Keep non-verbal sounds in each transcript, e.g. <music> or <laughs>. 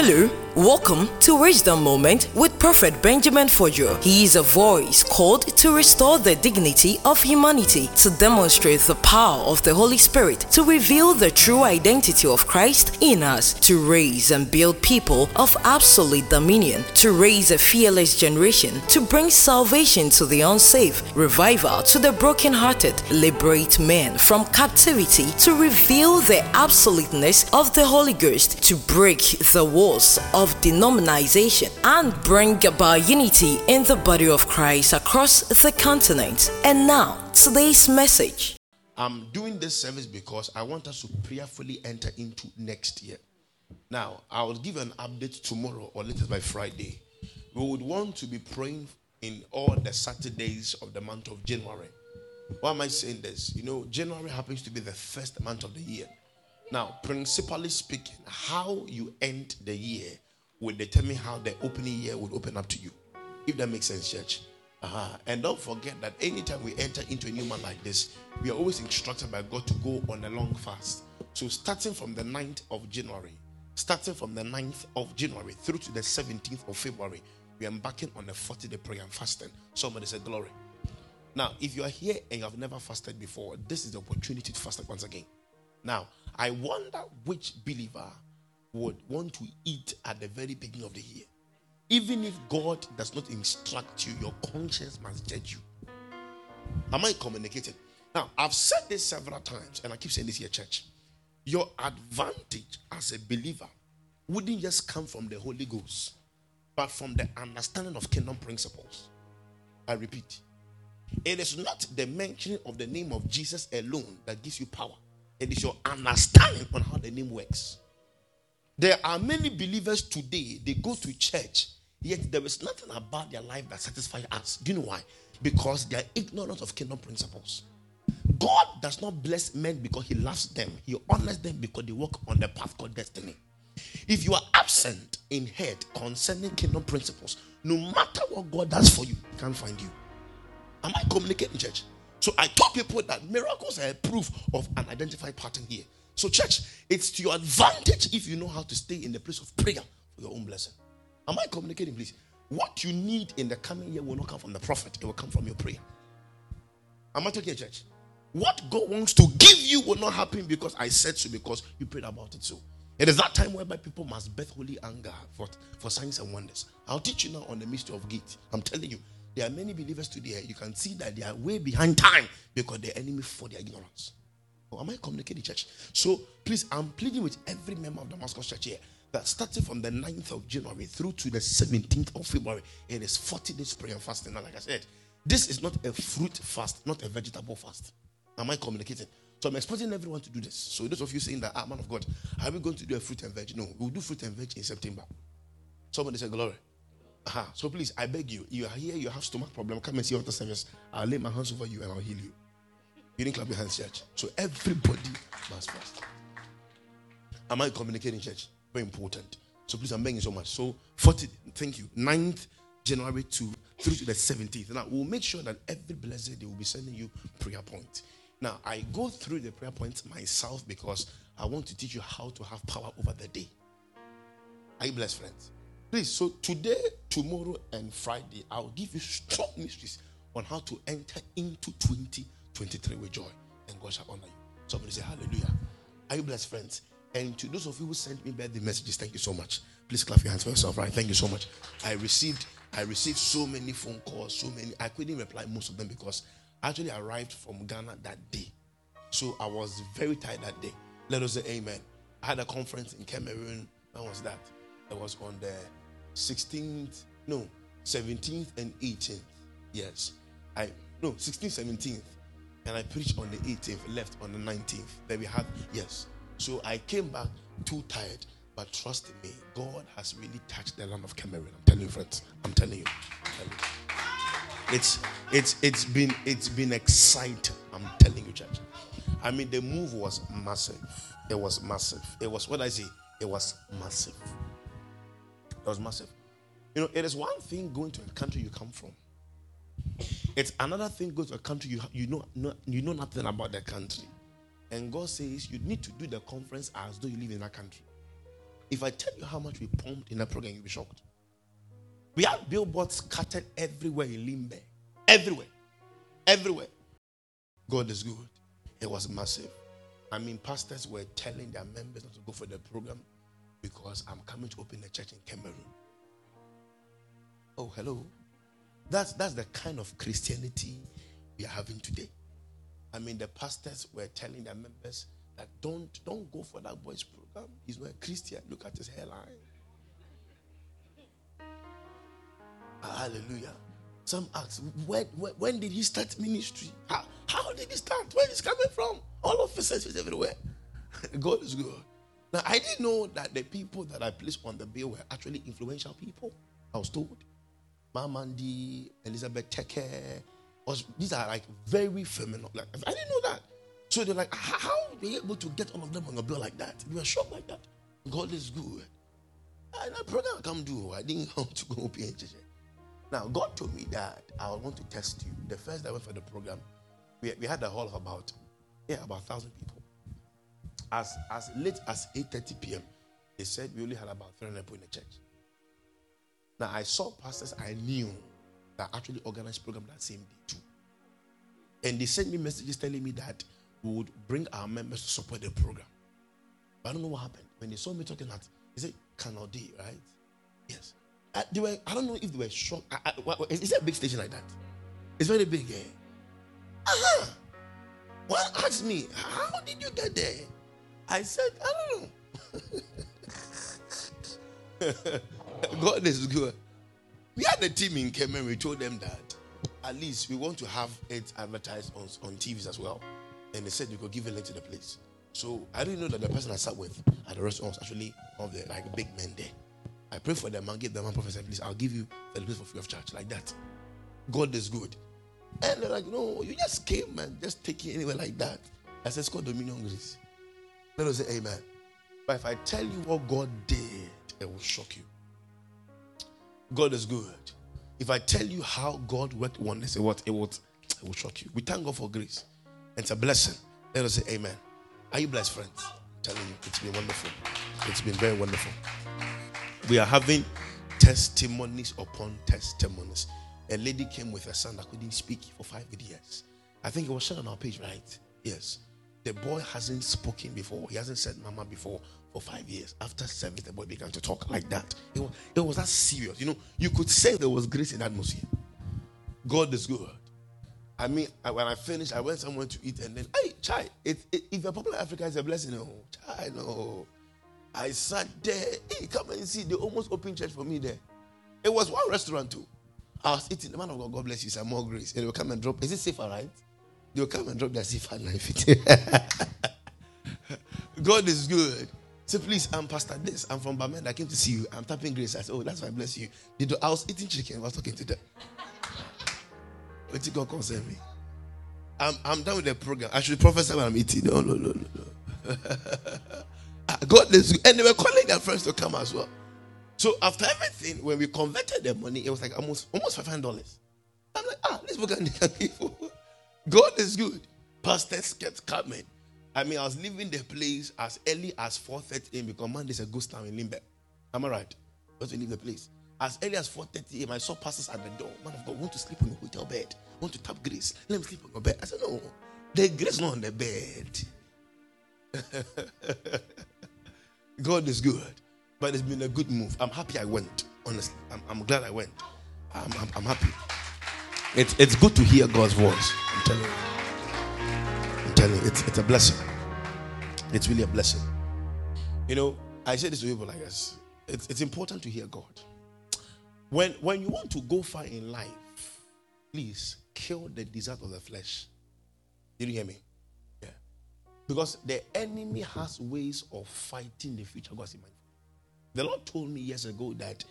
Hello, welcome to Wisdom Moment with Prophet Benjamin Fojo. He is a voice called to restore the dignity of humanity, to demonstrate the power of the Holy Spirit, to reveal the true identity of Christ in us, to raise and build people of absolute dominion, to raise a fearless generation, to bring salvation to the unsafe, revival to the brokenhearted, liberate men from captivity, to reveal the absoluteness of the Holy Ghost, to break the walls of denomination and bring about unity in the body of Christ across the continent. And now, today's message. I'm doing this service because I want us to prayerfully enter into next year. Now, I will give an update tomorrow or latest by Friday. We would want to be praying in all the Saturdays of the month of January. Why am I saying this? You know, January happens to be the first month of the year. Now, principally speaking, how you end the year will determine how the opening year will open up to you. If that makes sense, church. Uh-huh. And don't forget that anytime we enter into a new month like this, we are always instructed by God to go on a long fast. So, starting from the 9th of January, starting from the 9th of January through to the 17th of February, we are embarking on a 40 day prayer and fasting. Somebody said, Glory. Now, if you are here and you have never fasted before, this is the opportunity to fast once again. Now, I wonder which believer would want to eat at the very beginning of the year. Even if God does not instruct you, your conscience must judge you. Am I communicating? Now, I've said this several times, and I keep saying this here, church. Your advantage as a believer wouldn't just come from the Holy Ghost, but from the understanding of kingdom principles. I repeat, it is not the mentioning of the name of Jesus alone that gives you power, it is your understanding on how the name works. There are many believers today, they go to church, yet there is nothing about their life that satisfies us. Do you know why? Because they are ignorant of kingdom principles. God does not bless men because he loves them, he honors them because they walk on the path called destiny. If you are absent in head concerning kingdom principles, no matter what God does for you, he can't find you. Am I communicating, church? So I told people that miracles are a proof of an identified pattern here. So, church, it's to your advantage if you know how to stay in the place of prayer for your own blessing. Am I communicating, please? What you need in the coming year will not come from the prophet, it will come from your prayer. Am I talking, church? What God wants to give you will not happen because I said so, because you prayed about it so. It is that time whereby people must birth holy anger for, for signs and wonders. I'll teach you now on the mystery of gate. I'm telling you, there are many believers today. You can see that they are way behind time because the enemy for their ignorance. Am I communicating, church? So please, I'm pleading with every member of Damascus Church here that starting from the 9th of January through to the 17th of February, it is 40 days prayer and fasting. And like I said, this is not a fruit fast, not a vegetable fast. Am I communicating? So I'm expecting everyone to do this. So those of you saying that, ah, man of God, are we going to do a fruit and veg? No, we'll do fruit and veg in September. Somebody say glory. Uh-huh. So please, I beg you, you are here, you have stomach problem, come and see after service. I'll lay my hands over you and I'll heal you. You didn't clap your hands, church. So everybody must fast. Am I communicating, church? Very important. So please, I'm begging so much. So 40, thank you. 9th January to through to the 17th. Now we'll make sure that every blessed they will be sending you prayer points. Now I go through the prayer points myself because I want to teach you how to have power over the day. Are you blessed, friends? Please, so today, tomorrow, and Friday, I'll give you strong mysteries on how to enter into 2023 with joy, and God shall honor you. Somebody say hallelujah. Are you blessed, friends? And to those of you who sent me birthday messages, thank you so much. Please clap your hands for yourself, right? Thank you so much. I received, I received so many phone calls, so many. I couldn't reply most of them because I actually arrived from Ghana that day. So I was very tired that day. Let us say amen. I had a conference in Cameroon. When was that? It was on the 16th, no, 17th and 18th. Yes. I no 16th, 17th. And I preached on the 18th, left on the 19th. Then we had, yes. So I came back too tired. But trust me, God has really touched the land of Cameroon. I'm telling you, friends. I'm telling you. I'm telling you. It's it's it's been it's been exciting. I'm telling you, church. I mean, the move was massive. It was massive. It was what I say. It was massive. It was massive. You know, it is one thing going to a country you come from. It's another thing going to a country you you know, you know nothing about the country, and God says you need to do the conference as though you live in that country. If I tell you how much we pumped in that program, you'll be shocked. We had billboards scattered everywhere in Limbe. Everywhere. Everywhere. God is good. It was massive. I mean, pastors were telling their members not to go for the program because I'm coming to open a church in Cameroon. Oh, hello. That's that's the kind of Christianity we are having today. I mean, the pastors were telling their members that don't don't go for that boy's program. He's not a Christian. Look at his hairline. Ah, hallelujah. Some ask, when, when, did he start ministry? How, how did he start? Where is coming from? All of us is everywhere. <laughs> God is good. Now, I didn't know that the people that I placed on the bill were actually influential people. I was told. Mamandi, Elizabeth Teke, was, these are like very feminine. Like, I didn't know that. So they're like, how you able to get all of them on a bill like that? We were shocked like that. God is good. And that program I come do. Oh, I didn't <laughs> come to go <laughs> PNJ. Now, God told me that I want to test you. The first day I went for the program, we, we had a hall of about, yeah, about 1,000 people. As, as late as 8.30 p.m., they said we only had about 300 people in the church. Now, I saw pastors I knew that actually organized program that same day too. And they sent me messages telling me that we would bring our members to support the program. But I don't know what happened. When they saw me talking that, they said, Canody, right? Yes. I, they were, I don't know if they were shocked. I, I, is, is it a big station like that? It's very big, eh? Uh-huh. One asked me, How did you get there? I said, I don't know. <laughs> God is good. We had a team in Kemen. We told them that at least we want to have it advertised on, on TVs as well. And they said you could give a link to the place. So I didn't know that the person I sat with at the restaurant was actually one of the like big men there. I pray for them and give them one professor, please. I'll give you the place for free of charge, like that. God is good. And they're like, no, you just came and just take it anywhere like that. I said, it's called Dominion Grace. Let us say amen. But if I tell you what God did, it will shock you. God is good. If I tell you how God worked wonders, it what it would it will shock you. We thank God for grace. It's a blessing. Let us say amen. Are you blessed, friends? I'm telling you, it's been wonderful. It's been very wonderful. We are having testimonies upon testimonies. A lady came with a son that couldn't speak for five years. I think it was shown on our page, right? Yes. The boy hasn't spoken before. He hasn't said mama before for five years. After seven, the boy began to talk like that. It was, it was that serious. You know, you could say there was grace in that atmosphere. God is good. I mean, when I finished, I went somewhere to eat and then, hey, chai, it, it, if you're popular Africa, it's a blessing. No, chai, no. I sat there. Hey, come and see. They almost opened church for me there. It was one restaurant too. I was eating. The man of God, God bless you, some more grace. And they will come and drop. Is it safe, right? They will come and drop their safer knife. <laughs> God is good. Say, please, I'm Pastor this. I'm from Bamen. I came to see you. I'm tapping grace. I said, oh, that's why I bless you. I was eating chicken. I was talking to them. What did God concern me? I'm, I'm done with the program. I should prophesy when I'm eating. No, no, no, no, no. <laughs> God is good. And they were calling their friends to come as well. So after everything, when we converted the money, it was like almost almost five hundred dollars. I'm like, ah, let's book people. <laughs> God is good. Pastors kept coming. I mean, I was leaving the place as early as 4:30 a.m. because man, there's a ghost town in Limbe. Am I right? But we leave the place. As early as 4:30 a.m., I saw pastors at the door. Man of God, want to sleep on your hotel bed? Want to tap grace? Let me sleep on your bed. I said, No, the grace not on the bed. <laughs> God is good, but it's been a good move. I'm happy I went. Honestly, I'm, I'm glad I went. I'm, I'm, I'm happy. It's, it's good to hear God's voice. I'm telling you. I'm telling you, it's, it's a blessing. It's really a blessing. You know, I say this to people like this. It's, it's important to hear God. When, when you want to go far in life, please kill the desire of the flesh. Did you hear me? Yeah. Because the enemy has ways of fighting the future God's in mind. The Lord told me years ago that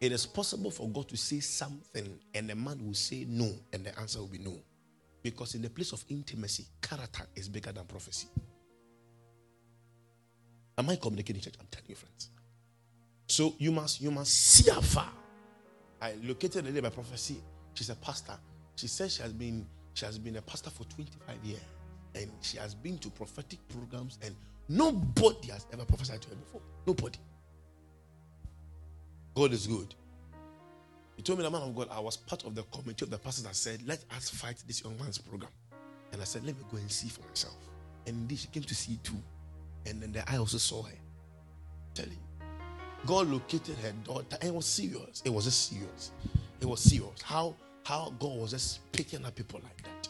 it is possible for God to say something and the man will say no, and the answer will be no. Because in the place of intimacy, character is bigger than prophecy. Am I communicating, church? I'm telling you, friends. So you must you must see afar. I located a lady by prophecy. She's a pastor. She says she has been she has been a pastor for 25 years, and she has been to prophetic programs, and nobody has ever prophesied to her before. Nobody. God is good. He told me, the man of God, I was part of the committee of the pastors that said, let us fight this young man's program. And I said, let me go and see for myself. And indeed, she came to see too. And then the, I also saw her. Tell you. God located her daughter, and it was serious. It was just serious. It was serious. How how God was just picking up people like that.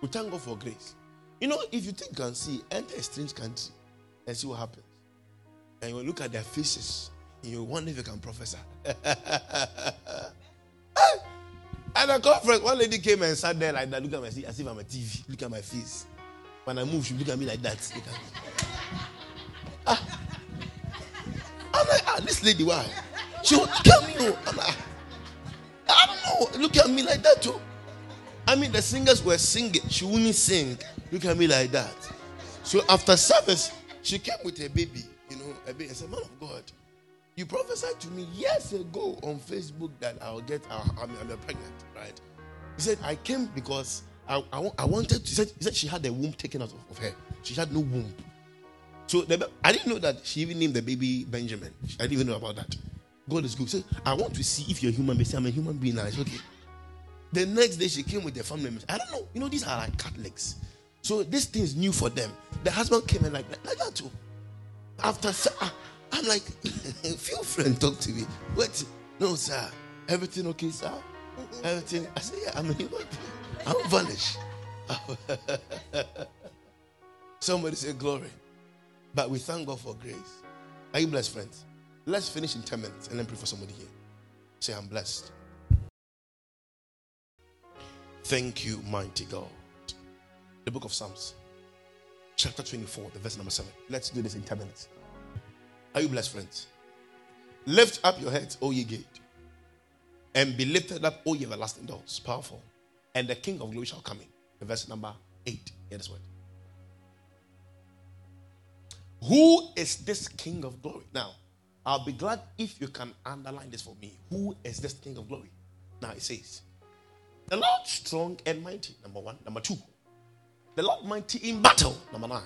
We thank God for grace. You know, if you think and see, enter a strange country and see what happens. And you look at their faces, and you wonder if you can prophesy. <laughs> at a conference, one lady came and sat there like that, look at my as if I'm a TV. Look at my face. When I move, she look at me like that. Look at me. Ah. I'm like, ah, this lady, why? She me. Oh. I'm like, I don't know. Look at me like that, too. I mean, the singers were singing. She wouldn't sing. Look at me like that. So after service, she came with a baby. You know, a baby. I said, Man of God, you prophesied to me years ago on Facebook that I'll get, I'm, I'm pregnant, right? He said, I came because I, I, I wanted to, he said, he said she had the womb taken out of, of her. She had no womb. So the, I didn't know that she even named the baby Benjamin. I didn't even know about that. God is good. So I want to see if you're a human being. I'm a human being. I said, okay. The next day she came with the family members. I don't know. You know, these are like Catholics. So this thing is new for them. The husband came in like, like that too. After ah, I'm like, <laughs> feel free and talk to me. What? No, sir. Everything okay, sir? Everything. I said, yeah, I'm human being. I'll vanish. Somebody say glory. But we thank God for grace. Are you blessed, friends? Let's finish in 10 minutes and then pray for somebody here. Say, I'm blessed. Thank you, mighty God. The book of Psalms, chapter 24, the verse number 7. Let's do this in 10 minutes. Are you blessed, friends? Lift up your heads, O ye gate, and be lifted up, O ye everlasting doors. Powerful. And the King of glory shall come in. The verse number 8. Hear this word. Who is this King of glory? Now, I'll be glad if you can underline this for me. Who is this King of glory? Now it says, The Lord strong and mighty, number one. Number two, the Lord mighty in battle, number nine.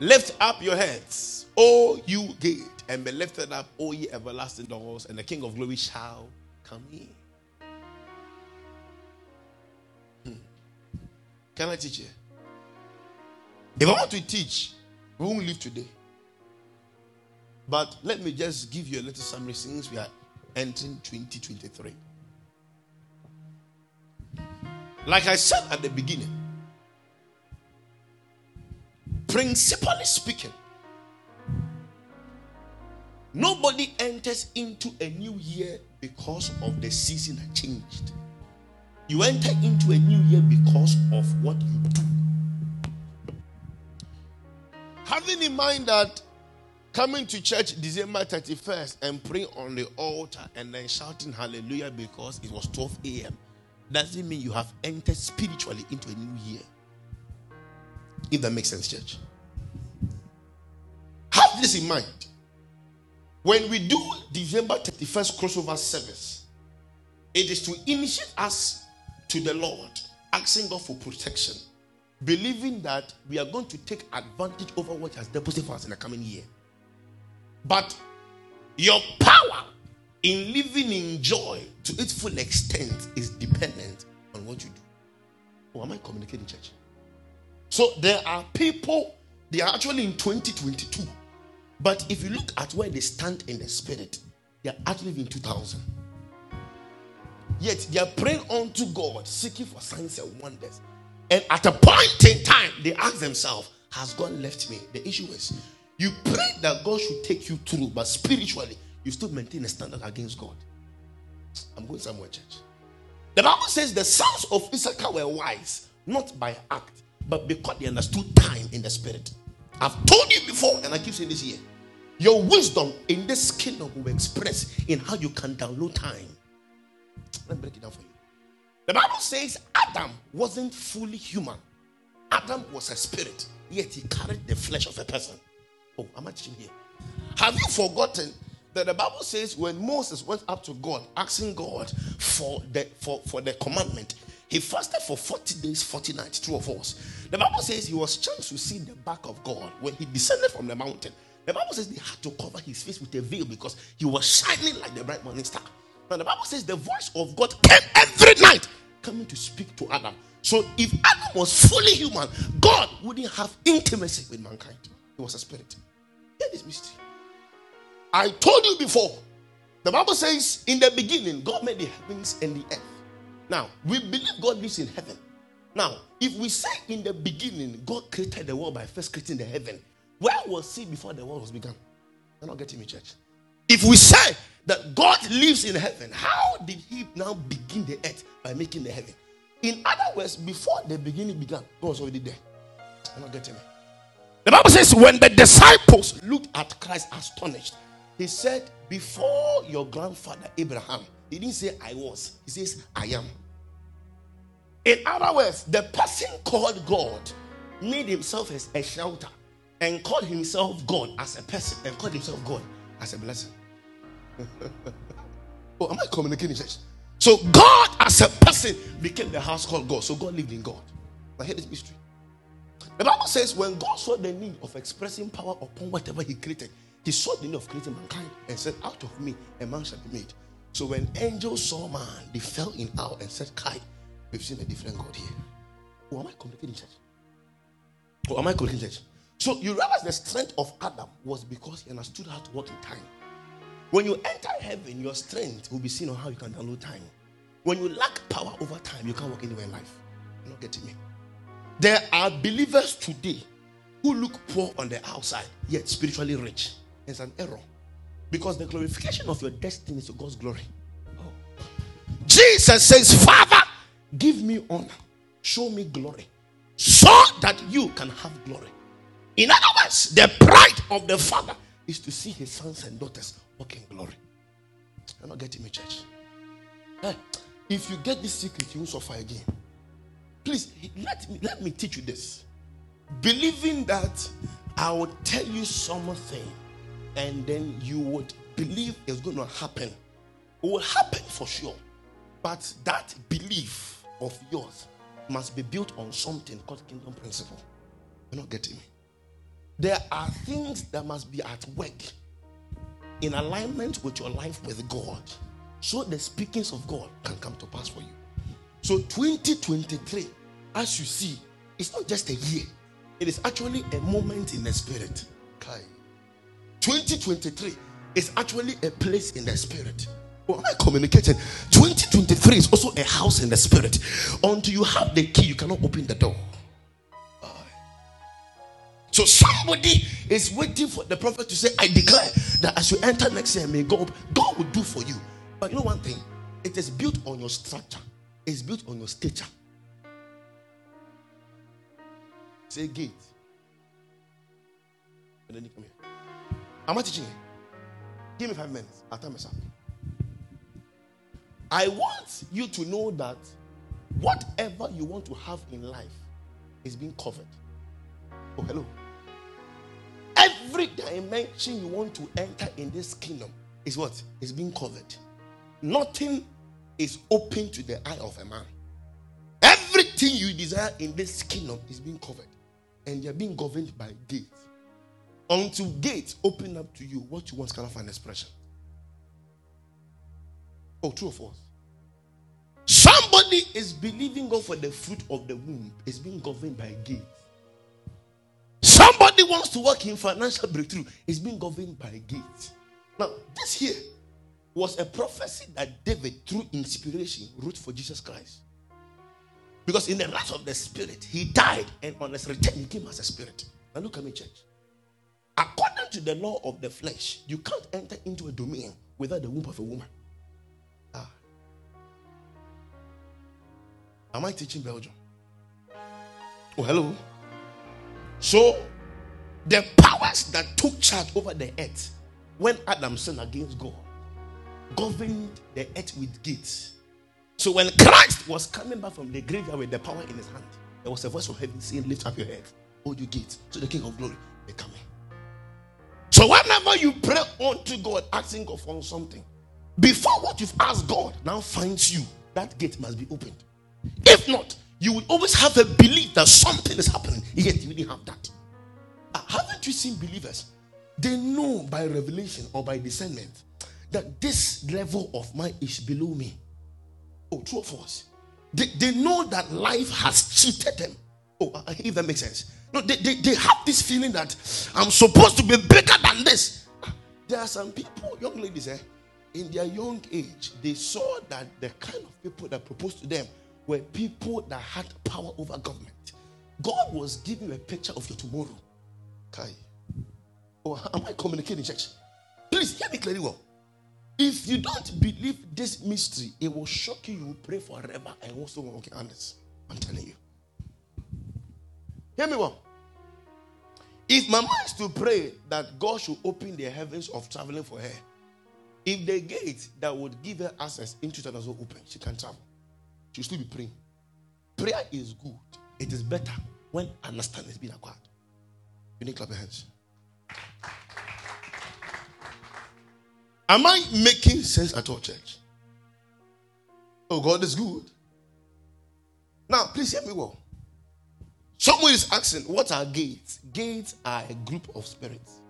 Lift up your heads, O you gate, and be lifted up, O ye everlasting doors, and the King of glory shall come in. Hmm. Can I teach you? If I want to teach, we won't leave today. But let me just give you a little summary since we are entering 2023. Like I said at the beginning, principally speaking, nobody enters into a new year because of the season that changed. You enter into a new year because of what you do. Having in mind that coming to church December 31st and praying on the altar and then shouting hallelujah because it was 12 a.m. doesn't mean you have entered spiritually into a new year. If that makes sense, church. Have this in mind. When we do December 31st crossover service, it is to initiate us to the Lord, asking God for protection believing that we are going to take advantage over what has deposited for us in the coming year. But your power in living in joy to its full extent is dependent on what you do. Oh, am I communicating, church? So there are people, they are actually in 2022. But if you look at where they stand in the spirit, they are actually in 2000. Yet they are praying unto God, seeking for signs and wonders. And at a point in time, they ask themselves, Has God left me? The issue is, you pray that God should take you through, but spiritually, you still maintain a standard against God. I'm going somewhere, church. The Bible says the sons of Issachar were wise, not by act, but because they understood time in the spirit. I've told you before, and I keep saying this here. Your wisdom in this kingdom will express in how you can download time. Let me break it down for you. The Bible says Adam wasn't fully human. Adam was a spirit, yet he carried the flesh of a person. Oh, I'm teaching here? Have you forgotten that the Bible says when Moses went up to God, asking God for the for, for the commandment, he fasted for 40 days, 40 nights, true of us. The Bible says he was chance to see the back of God when he descended from the mountain. The Bible says they had to cover his face with a veil because he was shining like the bright morning star. Now the Bible says the voice of God came every night coming to speak to Adam. So if Adam was fully human, God wouldn't have intimacy with mankind. He was a spirit. That is mystery. I told you before. The Bible says, in the beginning, God made the heavens and the earth. Now, we believe God lives in heaven. Now, if we say in the beginning, God created the world by first creating the heaven, where was he before the world was begun? You're not getting me, church. If we say that God lives in heaven, how did he now begin the earth by making the heaven? In other words, before the beginning began, God was already there. You're not getting me. The Bible says, when the disciples looked at Christ astonished, he said, Before your grandfather Abraham, he didn't say I was, he says I am. In other words, the person called God made himself as a shelter and called himself God as a person and called himself God as a blessing. <laughs> oh, am I communicating, church? So God as a person became the house called God. So God lived in God. I hear this mystery. The Bible says when God saw the need of expressing power upon whatever He created, He saw the need of creating mankind and said, Out of me, a man shall be made. So when angels saw man, they fell in awe and said, Kai, we've seen a different God here. Oh, am I communicating church? Oh, am I communicating church? So you realize the strength of Adam was because he understood how to walk in time. When you enter heaven, your strength will be seen on how you can download time. When you lack power over time, you can't walk anywhere in life. You're not getting me. There are believers today who look poor on the outside, yet spiritually rich. It's an error. Because the glorification of your destiny is God's glory. Jesus says, Father, give me honor, show me glory, so that you can have glory. In other words, the pride of the Father is to see his sons and daughters walk in glory. You're not getting me, church. Hey, if you get this secret, you won't suffer again. Please let me let me teach you this. Believing that I will tell you something and then you would believe it's going to happen. It will happen for sure. But that belief of yours must be built on something called kingdom principle. You're not getting me. There are things that must be at work in alignment with your life with God so the speakings of God can come to pass for you. So 2023, as you see, it's not just a year, it is actually a moment in the spirit. 2023 is actually a place in the spirit. Well, am I communicating? 2023 is also a house in the spirit. Until you have the key, you cannot open the door. So somebody is waiting for the prophet to say, I declare that as you enter next year, may God, God will do for you. But you know one thing? It is built on your structure, it's built on your stature. Say gate. And then you come here. Am I teaching you? Give me five minutes. I'll tell myself. I want you to know that whatever you want to have in life is being covered. Oh, hello. Every dimension you want to enter in this kingdom is what? Is being covered. Nothing is open to the eye of a man. Everything you desire in this kingdom is being covered. And you're being governed by gates. Until gates open up to you, what you want cannot find expression. Oh, true or false? Somebody is believing God for the fruit of the womb, is being governed by gates. Somebody wants to work in financial breakthrough, is being governed by gates. Now, this here was a prophecy that David, through inspiration, wrote for Jesus Christ. Because in the life of the spirit, he died, and on his return, he came as a spirit. Now, look at me, church. According to the law of the flesh, you can't enter into a domain without the womb of a woman. Ah. Am I teaching Belgium? Oh, hello. So, the powers that took charge over the earth when Adam sinned against God governed the earth with gates. So when Christ was coming back from the graveyard with the power in his hand, there was a voice from heaven saying, Lift up your head, hold your gates, so the King of glory may come in. So whenever you pray unto God, asking God for something, before what you've asked God now finds you, that gate must be opened. If not, you will always have a belief that something is happening, yet you didn't have that. Uh, haven't you seen believers they know by revelation or by discernment that this level of mine is below me. Oh, true or false? They, they know that life has cheated them. Oh, uh, if that makes sense. No, they, they, they have this feeling that I'm supposed to be bigger than this. There are some people, young ladies, eh, in their young age, they saw that the kind of people that proposed to them were people that had power over government. God was giving you a picture of your tomorrow. Kai. Oh, am I communicating, church? Please hear me clearly well. If you don't believe this mystery, it will shock you. You will pray forever and also walk in honest. I'm telling you. Hear me well. If Mama is to pray that God should open the heavens of traveling for her, if the gate that would give her access into that doesn't open, she can travel. She'll still be praying. Prayer is good. It is better when understanding is being acquired. You need to clap your hands. Am I making sense at all, church? Oh, God is good. Now, please hear me well. Someone is asking, what are gates? Gates are a group of spirits.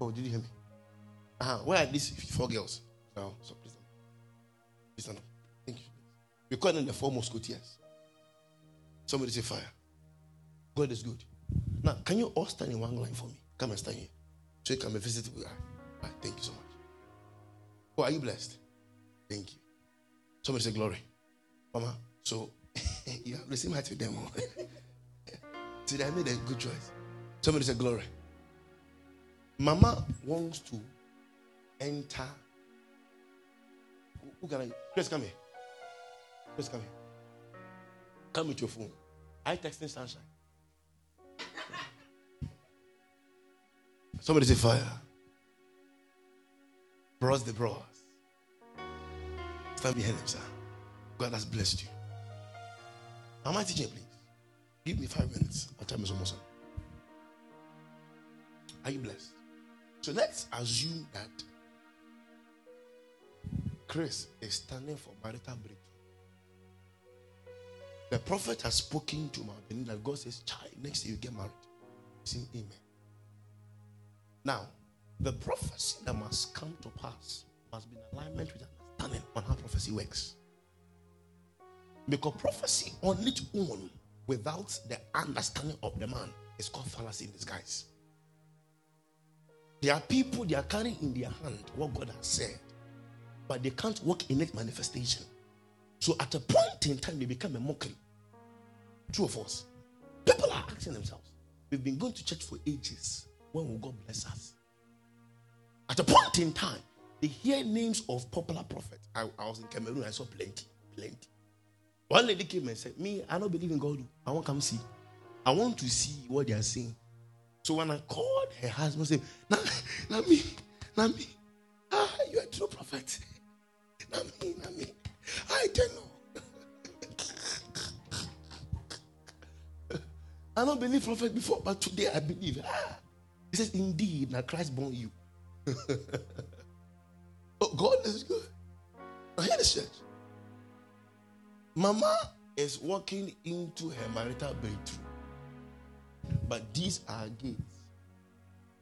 Oh, did you hear me? Uh-huh. Where are these four girls? Oh, so please. Please stand up. Thank you. We call them the four musketeers. Somebody say fire. God is good. Now, can you all stand in one line for me? Come and stand here. So you can be visited with Right, thank you so much. Oh, are you blessed? Thank you. Somebody say glory. Mama, so <laughs> you have height with them. Today I made a good choice. Somebody said, glory. Mama wants to enter. Who can I? Chris, come here. Chris, come here. Come with your phone. I texting sunshine. Somebody say fire. Bros the bros. Stand behind him, sir. God has blessed you. Am I teaching, please? Give me five minutes. Our time is almost up. Are you blessed? So let's assume that Chris is standing for marital breakthrough. The prophet has spoken to Mount that God says, Child, next year you get married. Say amen. Now, the prophecy that must come to pass must be in alignment with understanding on how prophecy works. Because prophecy on its own, without the understanding of the man, is called fallacy in disguise. There are people they are carrying in their hand what God has said, but they can't walk in its manifestation. So at a point in time, they become a mockery. Two of us. People are asking themselves, we've been going to church for ages. When will God bless us? At a point in time, they hear names of popular prophets. I, I was in Cameroon, I saw plenty, plenty. One lady came and said, Me, I don't believe in God. I want to come see. I want to see what they are saying. So when I called her husband, said, Not, not me, not me. Ah, you are a true prophet. <laughs> Not me, not me. I don't know. <laughs> I don't believe prophet before, but today I believe. Ah. He says, Indeed, now Christ born you. <laughs> oh, God is good. Now hear this church. Mama is walking into her marital breakthrough. But these are gates.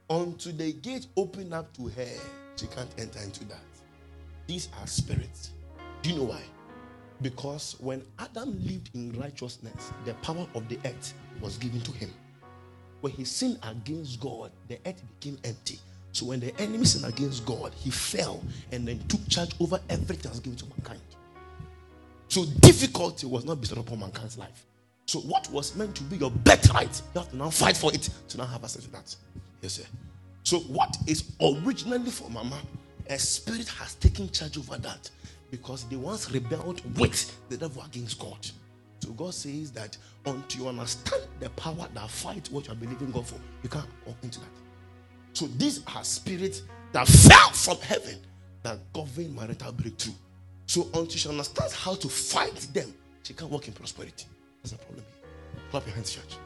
Unto the gate open up to her, she can't enter into that. These are spirits. Do you know why? Because when Adam lived in righteousness, the power of the earth was given to him. When he sinned against God, the earth became empty. So when the enemy sinned against God, he fell and then took charge over everything that was given to mankind. So difficulty was not bestowed upon mankind's life. So what was meant to be your birthright, you have to now fight for it to now have access to that. Yes, sir. So what is originally for mama, a spirit has taken charge over that because they once rebelled with the devil against God. So God says that until you understand the power that fight what you are believing God for, you can't walk into that. So these are spirits that fell from heaven that govern marital breakthrough. So until she understands how to fight them, she can't walk in prosperity. That's the problem here. Clap your hands, church.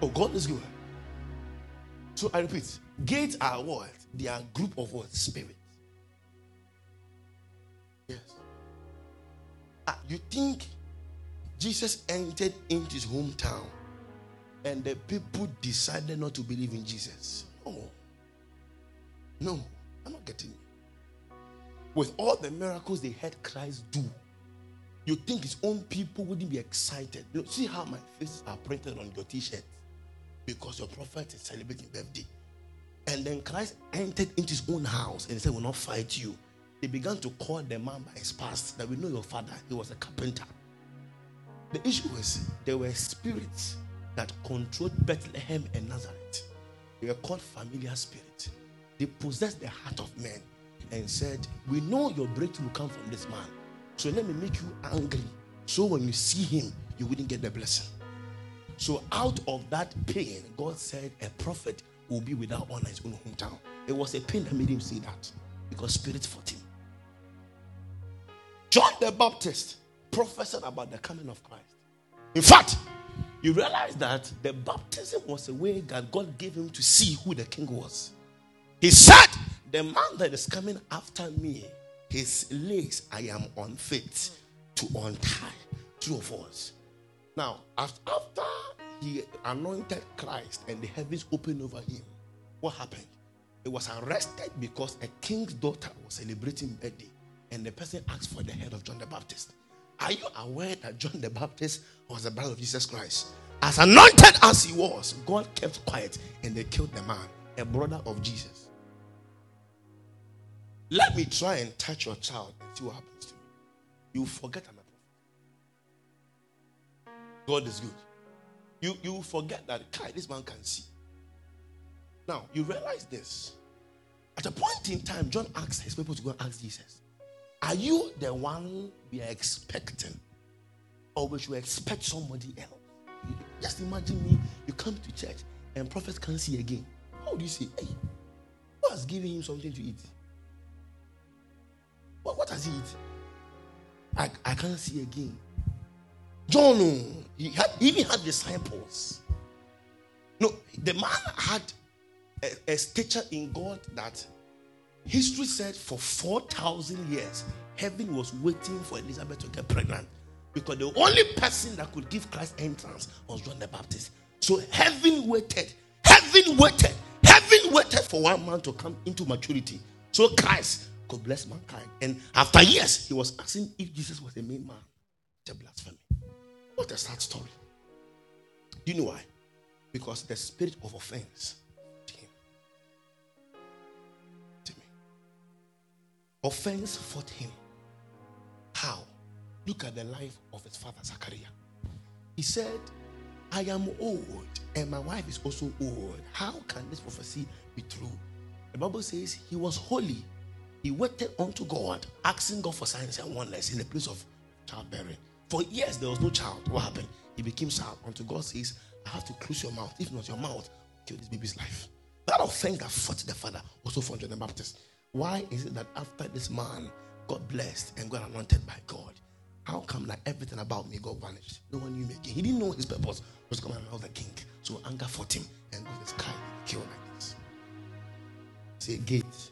Oh, God is good. So I repeat, gates are what? They are a group of what? Spirits. Yes. Ah, you think Jesus entered into his hometown and the people decided not to believe in Jesus. No. No, I'm not getting you. With all the miracles they had Christ do, you think his own people wouldn't be excited. Know, see how my faces are printed on your t-shirt because your prophet is celebrating birthday. And then Christ entered into his own house and said, We'll not fight you. They began to call the man by his past that we know your father, he was a carpenter. The issue was there were spirits that controlled Bethlehem and Nazareth. They were called familiar spirits. They possessed the heart of men and said, We know your breakthrough will come from this man. So let me make you angry. So when you see him, you wouldn't get the blessing. So out of that pain, God said a prophet will be without honor in his own hometown. It was a pain that made him say that because spirit fought him. John the Baptist prophesied about the coming of Christ. In fact, you realize that the baptism was a way that God gave him to see who the king was. He said, The man that is coming after me, his legs I am unfit to untie. Two of us. Now, after he anointed Christ and the heavens opened over him, what happened? He was arrested because a king's daughter was celebrating birthday, and the person asked for the head of John the Baptist. Are you aware that John the Baptist was the brother of Jesus Christ? As anointed as he was, God kept quiet and they killed the man, a brother of Jesus. Let me try and touch your child and see what happens to me. You forget I'm a prophet. God is good. You, you forget that Kai, this man can see. Now, you realize this. At a point in time, John asked his people to go and ask Jesus, Are you the one we are expecting? Or we should expect somebody else? Just imagine me, you come to church and prophets can't see again. How do you say, Hey, who has given him something to eat? What, what has he eaten? I, I can't see again. John, oh, he, had, even had disciples. No, the man had a, a stature in God that history said for 4,000 years, heaven was waiting for Elizabeth to get pregnant because the only person that could give Christ entrance was John the Baptist. So heaven waited, heaven waited, heaven waited for one man to come into maturity. So Christ could bless mankind. And after years, he was asking if Jesus was a man. It's a blasphemy. What a sad story. Do you know why? Because the spirit of offense to him. To me. Offense fought him. How? Look at the life of his father, Zachariah. He said, I am old and my wife is also old. How can this prophecy be true? The Bible says he was holy. He waited unto God, asking God for signs and wonders in the place of childbearing. For years there was no child. What happened? He became sad until God says, I have to close your mouth. If not, your mouth kill this baby's life. That offense that fought the father also from John the Baptist. Why is it that after this man got blessed and got anointed by God, how come that everything about me got vanished? No one knew me again. He didn't know his purpose was to come and the king. So anger fought him and God is kind, killed like this. Say gate.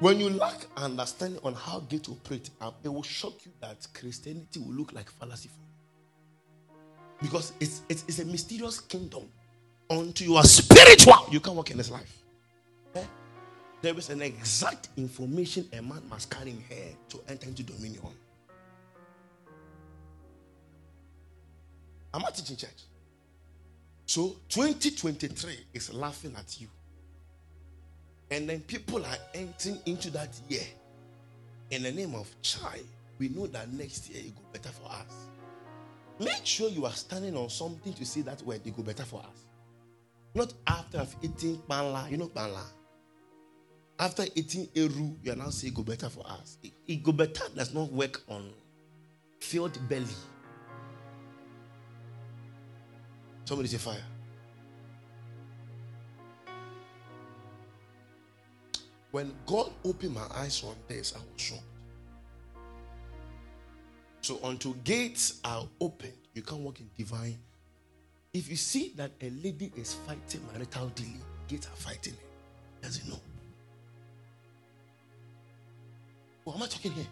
When you lack understanding on how gate operate, uh, it will shock you that Christianity will look like fallacy for you. Because it's, it's, it's a mysterious kingdom. Until you are spiritual, you can't walk in this life. Eh? There is an exact information a man must carry in here to enter into dominion. I'm not teaching church. So 2023 is laughing at you. And then people are entering into that year in the name of chai. We know that next year it go better for us. Make sure you are standing on something to see that word it go better for us. Not after I've eaten panla, you know panla. After eating eru, you are now saying go better for us. It, it go better does not work on filled belly. Somebody say fire. When God opened my eyes on this, I was shocked. So until gates are opened, you can't walk in divine. If you see that a lady is fighting marital delay, gates are fighting it. Does it know? What am I talking here?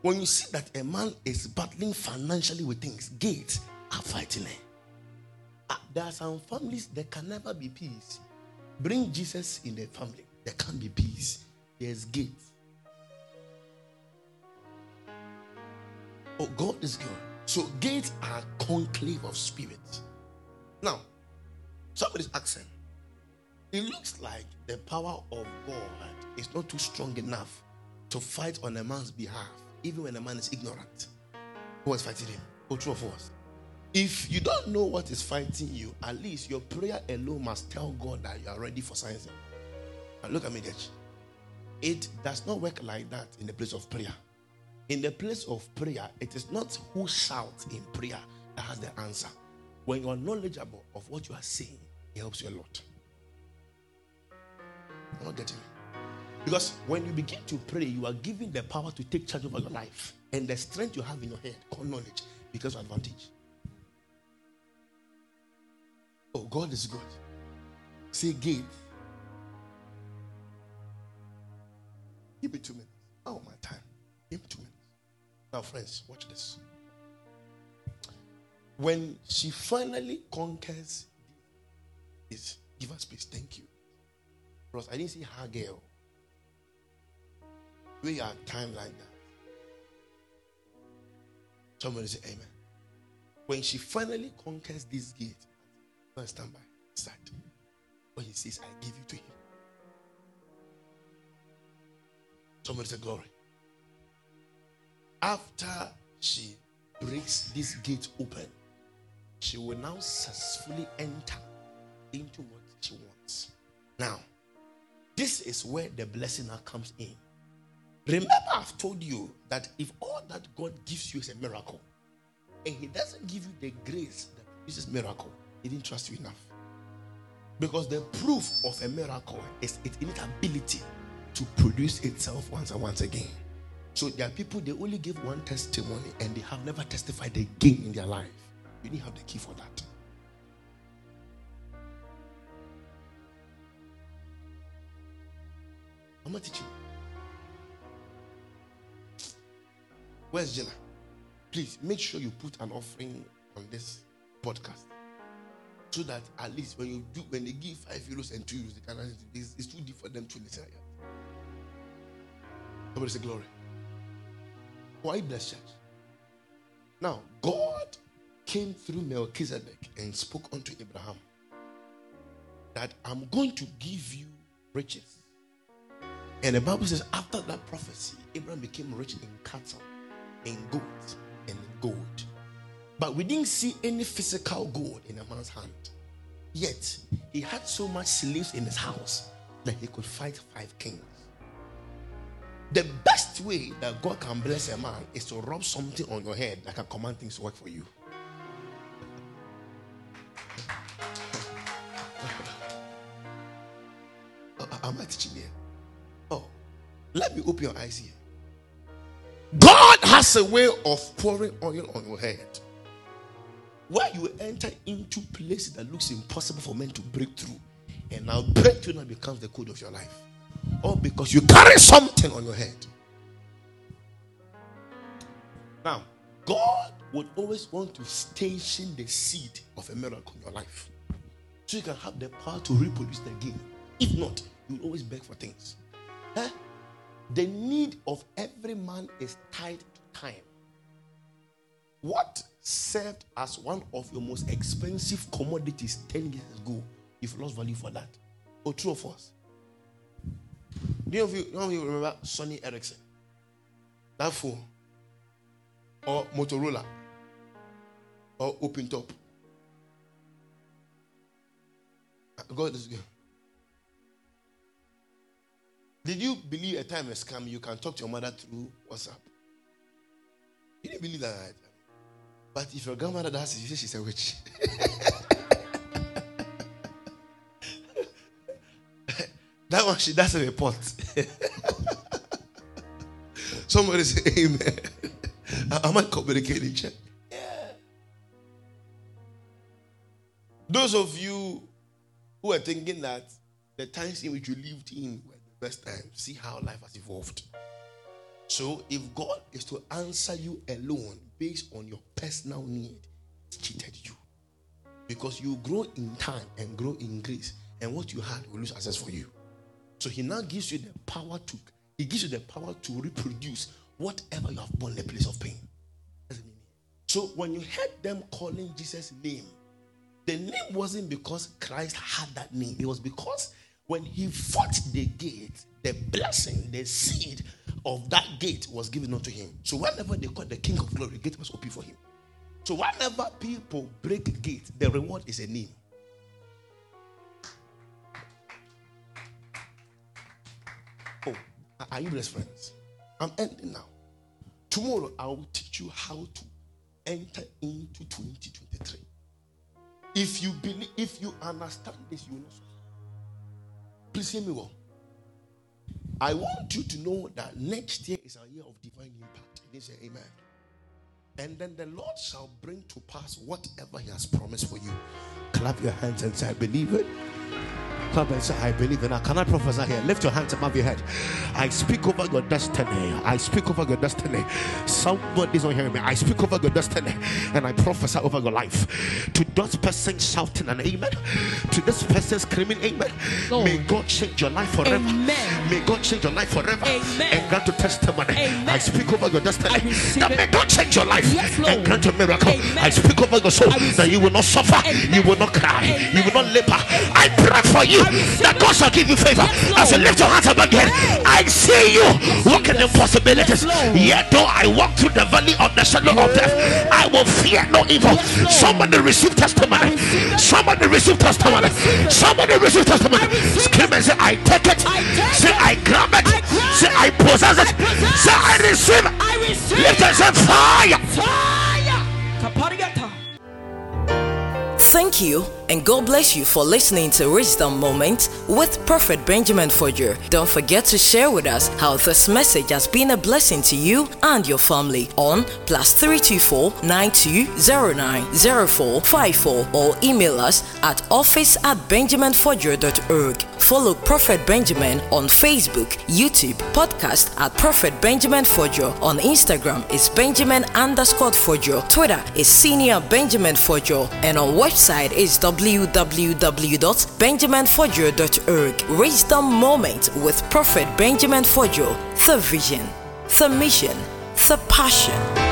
When you see that a man is battling financially with things, gates are fighting it. Ah, there are some families that can never be peace. Bring Jesus in the family, there can't be peace. There's gates. Oh, God is good. So gates are conclave of spirits. Now, somebody's asking, it looks like the power of God is not too strong enough to fight on a man's behalf, even when a man is ignorant. Who is fighting him? Go true or false? If you don't know what is fighting you, at least your prayer alone must tell God that you are ready for science. Look at me, church. It does not work like that in the place of prayer. In the place of prayer, it is not who shouts in prayer that has the answer. When you are knowledgeable of what you are saying, it helps you a lot. I'm not getting it. Because when you begin to pray, you are given the power to take charge over your life and the strength you have in your head called knowledge because of advantage. Oh, God is good. Say gate. Give me two minutes. Oh, my time. Give me two minutes. Now, friends, watch this. When she finally conquers this, give us space. Thank you. Because I didn't see her girl. We are time like that. Somebody say amen. When she finally conquers this gate, stand by side. When he says, I give you to him. Somebody say glory. After she breaks this gate open, she will now successfully enter into what she wants. Now, this is where the blessing now comes in. Remember, I've told you that if all that God gives you is a miracle, and He doesn't give you the grace that produces miracle, He didn't trust you enough. Because the proof of a miracle is its inability to produce itself once and once again. So there are people they only give one testimony and they have never testified again in their life. You need to have the key for that. I'm not teaching. Where's Jenna? Please make sure you put an offering on this podcast. So that at least when you do when they give five euros and two euros, they can it's, it's too deep for them to listen. Somebody say glory. Why bless church? Now, God came through Melchizedek and spoke unto Abraham that I'm going to give you riches. And the Bible says, after that prophecy, Abraham became rich in cattle, in gold, and in gold. But we didn't see any physical gold in a man's hand. Yet, he had so much slaves in his house that he could fight five kings. The best way that God can bless a man is to rub something on your head that can command things to work for you. <laughs> Uh, uh, am I teaching here? Oh, let me open your eyes here. God has a way of pouring oil on your head. Where you enter into places that looks impossible for men to break through, and now breakthrough now becomes the code of your life. All because you carry something on your head. Now, God would always want to station the seed of a miracle in your life. So you can have the power to reproduce the again. If not, you will always beg for things. Huh? The need of every man is tied to time. What served as one of your most expensive commodities 10 years ago, you've lost value for that. Or true or false? Do you, know, you remember Sony Ericsson? That phone. Or Motorola. Or Open Top. God is good. Did you believe a time has come you can talk to your mother through WhatsApp? You didn't believe that. But if your grandmother does it, you say she's a witch. <laughs> that one she does a report. <laughs> Somebody say amen. <laughs> Am I communicating? Yeah. Those of you who are thinking that the times in which you lived in were the best times, see how life has evolved. So if God is to answer you alone based on your personal need, He cheated you. Because you grow in time and grow in grace, and what you had will lose access for you. So he now gives you the power to he gives you the power to reproduce whatever you have born in the place of pain. So when you heard them calling Jesus' name, the name wasn't because Christ had that name. It was because when he fought the gate, the blessing, the seed of that gate was given unto him. So whenever they call the King of Glory, the gate was open for him. So whenever people break gate, the reward is a name. Are you best friends? I'm ending now. Tomorrow I will teach you how to enter into 2023. If you believe, if you understand this, you will Please hear me well. I want you to know that next year is a year of divine impact. They say amen. And then the Lord shall bring to pass whatever He has promised for you. Clap your hands and say, I believe it. Clap and say, I believe in Now, can I prophesy here? Lift your hands above your head. I speak over your destiny. I speak over your destiny. Somebody's not hearing me. I speak over your destiny and I prophesy over your life. To those person shouting an amen, to this person screaming amen, Lord. may God change your life forever. Amen. May God change your life forever amen. and grant you testimony. Amen. I speak over your destiny that may God change your life yes, and grant a miracle. Amen. I speak over your soul that you will not suffer, Amen. you will not cry, Amen. you will not labor. I pray for you that God shall give you favor. Yes, As you lift your hands up again, I see you walking in possibilities. Yet though I walk through the valley of the shadow of death, I will fear no evil. Somebody receive testimony. Somebody receive testimony. Somebody receive testimony. Scream and say, I take it. Say, I grab it. Say, I possess it. Say, I receive. Lift and say, fire. Fire. Thank you and God bless you for listening to Wisdom Moments with Prophet Benjamin Fodjo. Don't forget to share with us how this message has been a blessing to you and your family on plus 324 9209 or email us at office at benjaminfodjo.org. Follow Prophet Benjamin on Facebook, YouTube, podcast at Prophet Benjamin Fodjo. On Instagram is Benjamin underscore Fodjo. Twitter is Senior Benjamin Fodjo. And on website is W www.benjaminfodjo.org. Wisdom Moment with Prophet Benjamin Fodjo. The vision, the mission, the passion.